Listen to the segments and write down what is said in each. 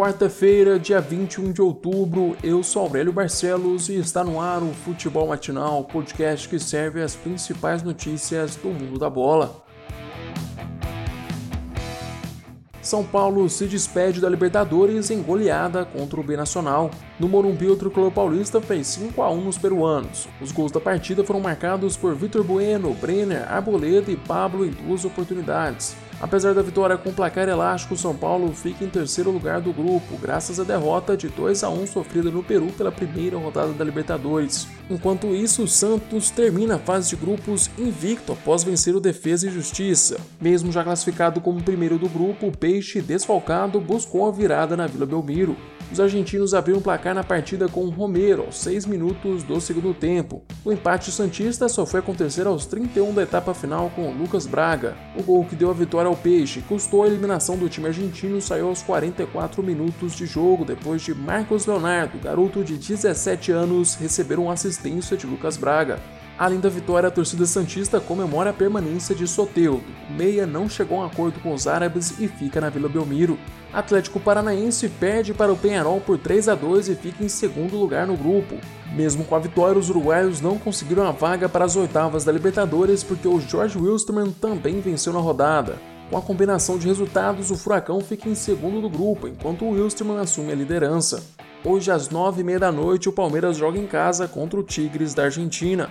quarta-feira, dia 21 de outubro, eu sou Aurélio Barcelos e está no ar o Futebol Matinal, podcast que serve as principais notícias do mundo da bola. São Paulo se despede da Libertadores em goleada contra o Binacional. No Morumbi, o tricolor paulista fez 5 a 1 nos peruanos. Os gols da partida foram marcados por Vitor Bueno, Brenner, Arboleda e Pablo em duas oportunidades. Apesar da vitória com placar elástico, São Paulo fica em terceiro lugar do grupo, graças à derrota de 2 a 1 sofrida no Peru pela primeira rodada da Libertadores. Enquanto isso, o Santos termina a fase de grupos invicto após vencer o Defesa e Justiça. Mesmo já classificado como primeiro do grupo, o Peixe, desfalcado, buscou a virada na Vila Belmiro os argentinos abriram o placar na partida com Romero aos 6 minutos do segundo tempo. O empate santista só foi acontecer aos 31 da etapa final com Lucas Braga. O gol que deu a vitória ao Peixe custou a eliminação do time argentino saiu aos 44 minutos de jogo depois de Marcos Leonardo, garoto de 17 anos, receber uma assistência de Lucas Braga. Além da vitória, a torcida Santista comemora a permanência de Soteudo. O Meia não chegou a um acordo com os árabes e fica na Vila Belmiro. Atlético Paranaense perde para o Penharol por 3 a 2 e fica em segundo lugar no grupo. Mesmo com a vitória, os uruguaios não conseguiram a vaga para as oitavas da Libertadores porque o George Wilstermann também venceu na rodada. Com a combinação de resultados, o Furacão fica em segundo do grupo, enquanto o Wilstermann assume a liderança. Hoje, às nove e meia da noite, o Palmeiras joga em casa contra o Tigres da Argentina.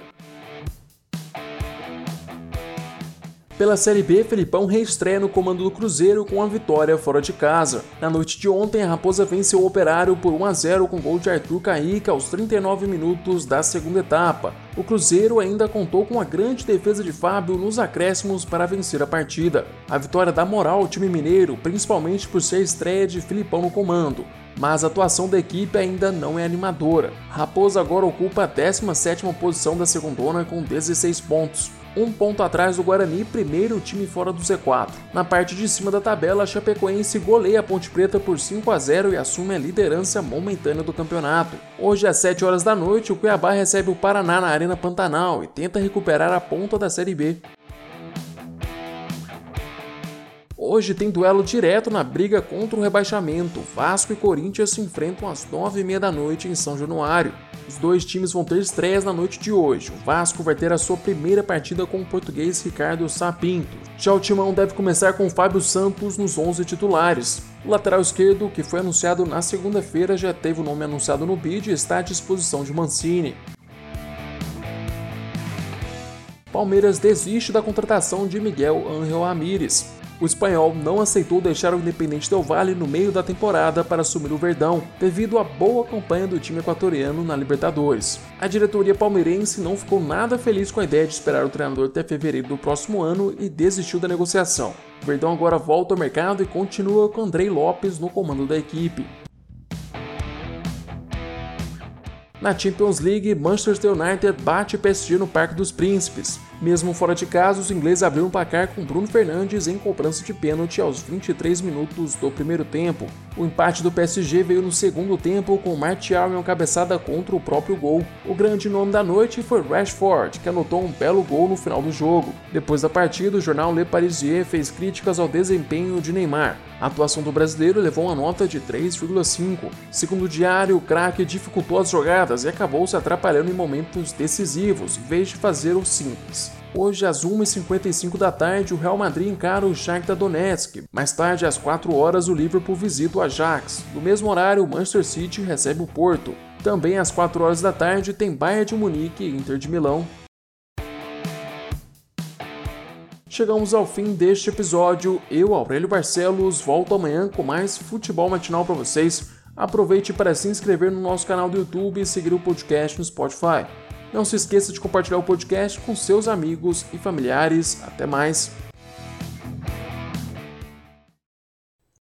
Pela Série B, Felipão reestreia no comando do Cruzeiro com a vitória fora de casa. Na noite de ontem, a Raposa venceu o Operário por 1 a 0 com gol de Arthur Caíca aos 39 minutos da segunda etapa. O Cruzeiro ainda contou com a grande defesa de Fábio nos acréscimos para vencer a partida. A vitória dá moral ao time mineiro, principalmente por ser estreia de Filipão no comando mas a atuação da equipe ainda não é animadora. Raposa agora ocupa a 17ª posição da segundona com 16 pontos um ponto atrás do Guarani, primeiro time fora do Z4. Na parte de cima da tabela, a Chapecoense goleia a Ponte Preta por 5 a 0 e assume a liderança momentânea do campeonato. Hoje, às 7 horas da noite, o Cuiabá recebe o Paraná na Arena Pantanal e tenta recuperar a ponta da Série B. Hoje tem duelo direto na briga contra o rebaixamento. Vasco e Corinthians se enfrentam às 9h30 da noite em São Januário. Os dois times vão ter estreias na noite de hoje. O Vasco vai ter a sua primeira partida com o português Ricardo Sapinto. Já o Timão deve começar com Fábio Santos nos 11 titulares. O lateral esquerdo, que foi anunciado na segunda-feira, já teve o nome anunciado no bid e está à disposição de Mancini. Palmeiras desiste da contratação de Miguel Angel Amires. O espanhol não aceitou deixar o Independente Del Valle no meio da temporada para assumir o Verdão, devido à boa campanha do time equatoriano na Libertadores. A diretoria palmeirense não ficou nada feliz com a ideia de esperar o treinador até fevereiro do próximo ano e desistiu da negociação. O Verdão agora volta ao mercado e continua com Andrei Lopes no comando da equipe. Na Champions League, Manchester United bate PSG no Parque dos Príncipes. Mesmo fora de casa, os ingleses abriram o placar com Bruno Fernandes em cobrança de pênalti aos 23 minutos do primeiro tempo. O empate do PSG veio no segundo tempo com Martial em uma cabeçada contra o próprio gol. O grande nome da noite foi Rashford, que anotou um belo gol no final do jogo. Depois da partida, o jornal Le Parisien fez críticas ao desempenho de Neymar. A atuação do brasileiro levou uma nota de 3,5. Segundo o diário, o craque dificultou as jogadas e acabou se atrapalhando em momentos decisivos, em vez de fazer o simples. Hoje, às 1h55 da tarde, o Real Madrid encara o Shakhtar Donetsk. Mais tarde, às 4 horas, o Liverpool visita o Ajax. No mesmo horário, o Manchester City recebe o Porto. Também às 4 horas da tarde, tem Bayern de Munique e Inter de Milão. Chegamos ao fim deste episódio. Eu, Aurélio Barcelos, volto amanhã com mais futebol matinal para vocês. Aproveite para se inscrever no nosso canal do YouTube e seguir o podcast no Spotify. Não se esqueça de compartilhar o podcast com seus amigos e familiares. Até mais!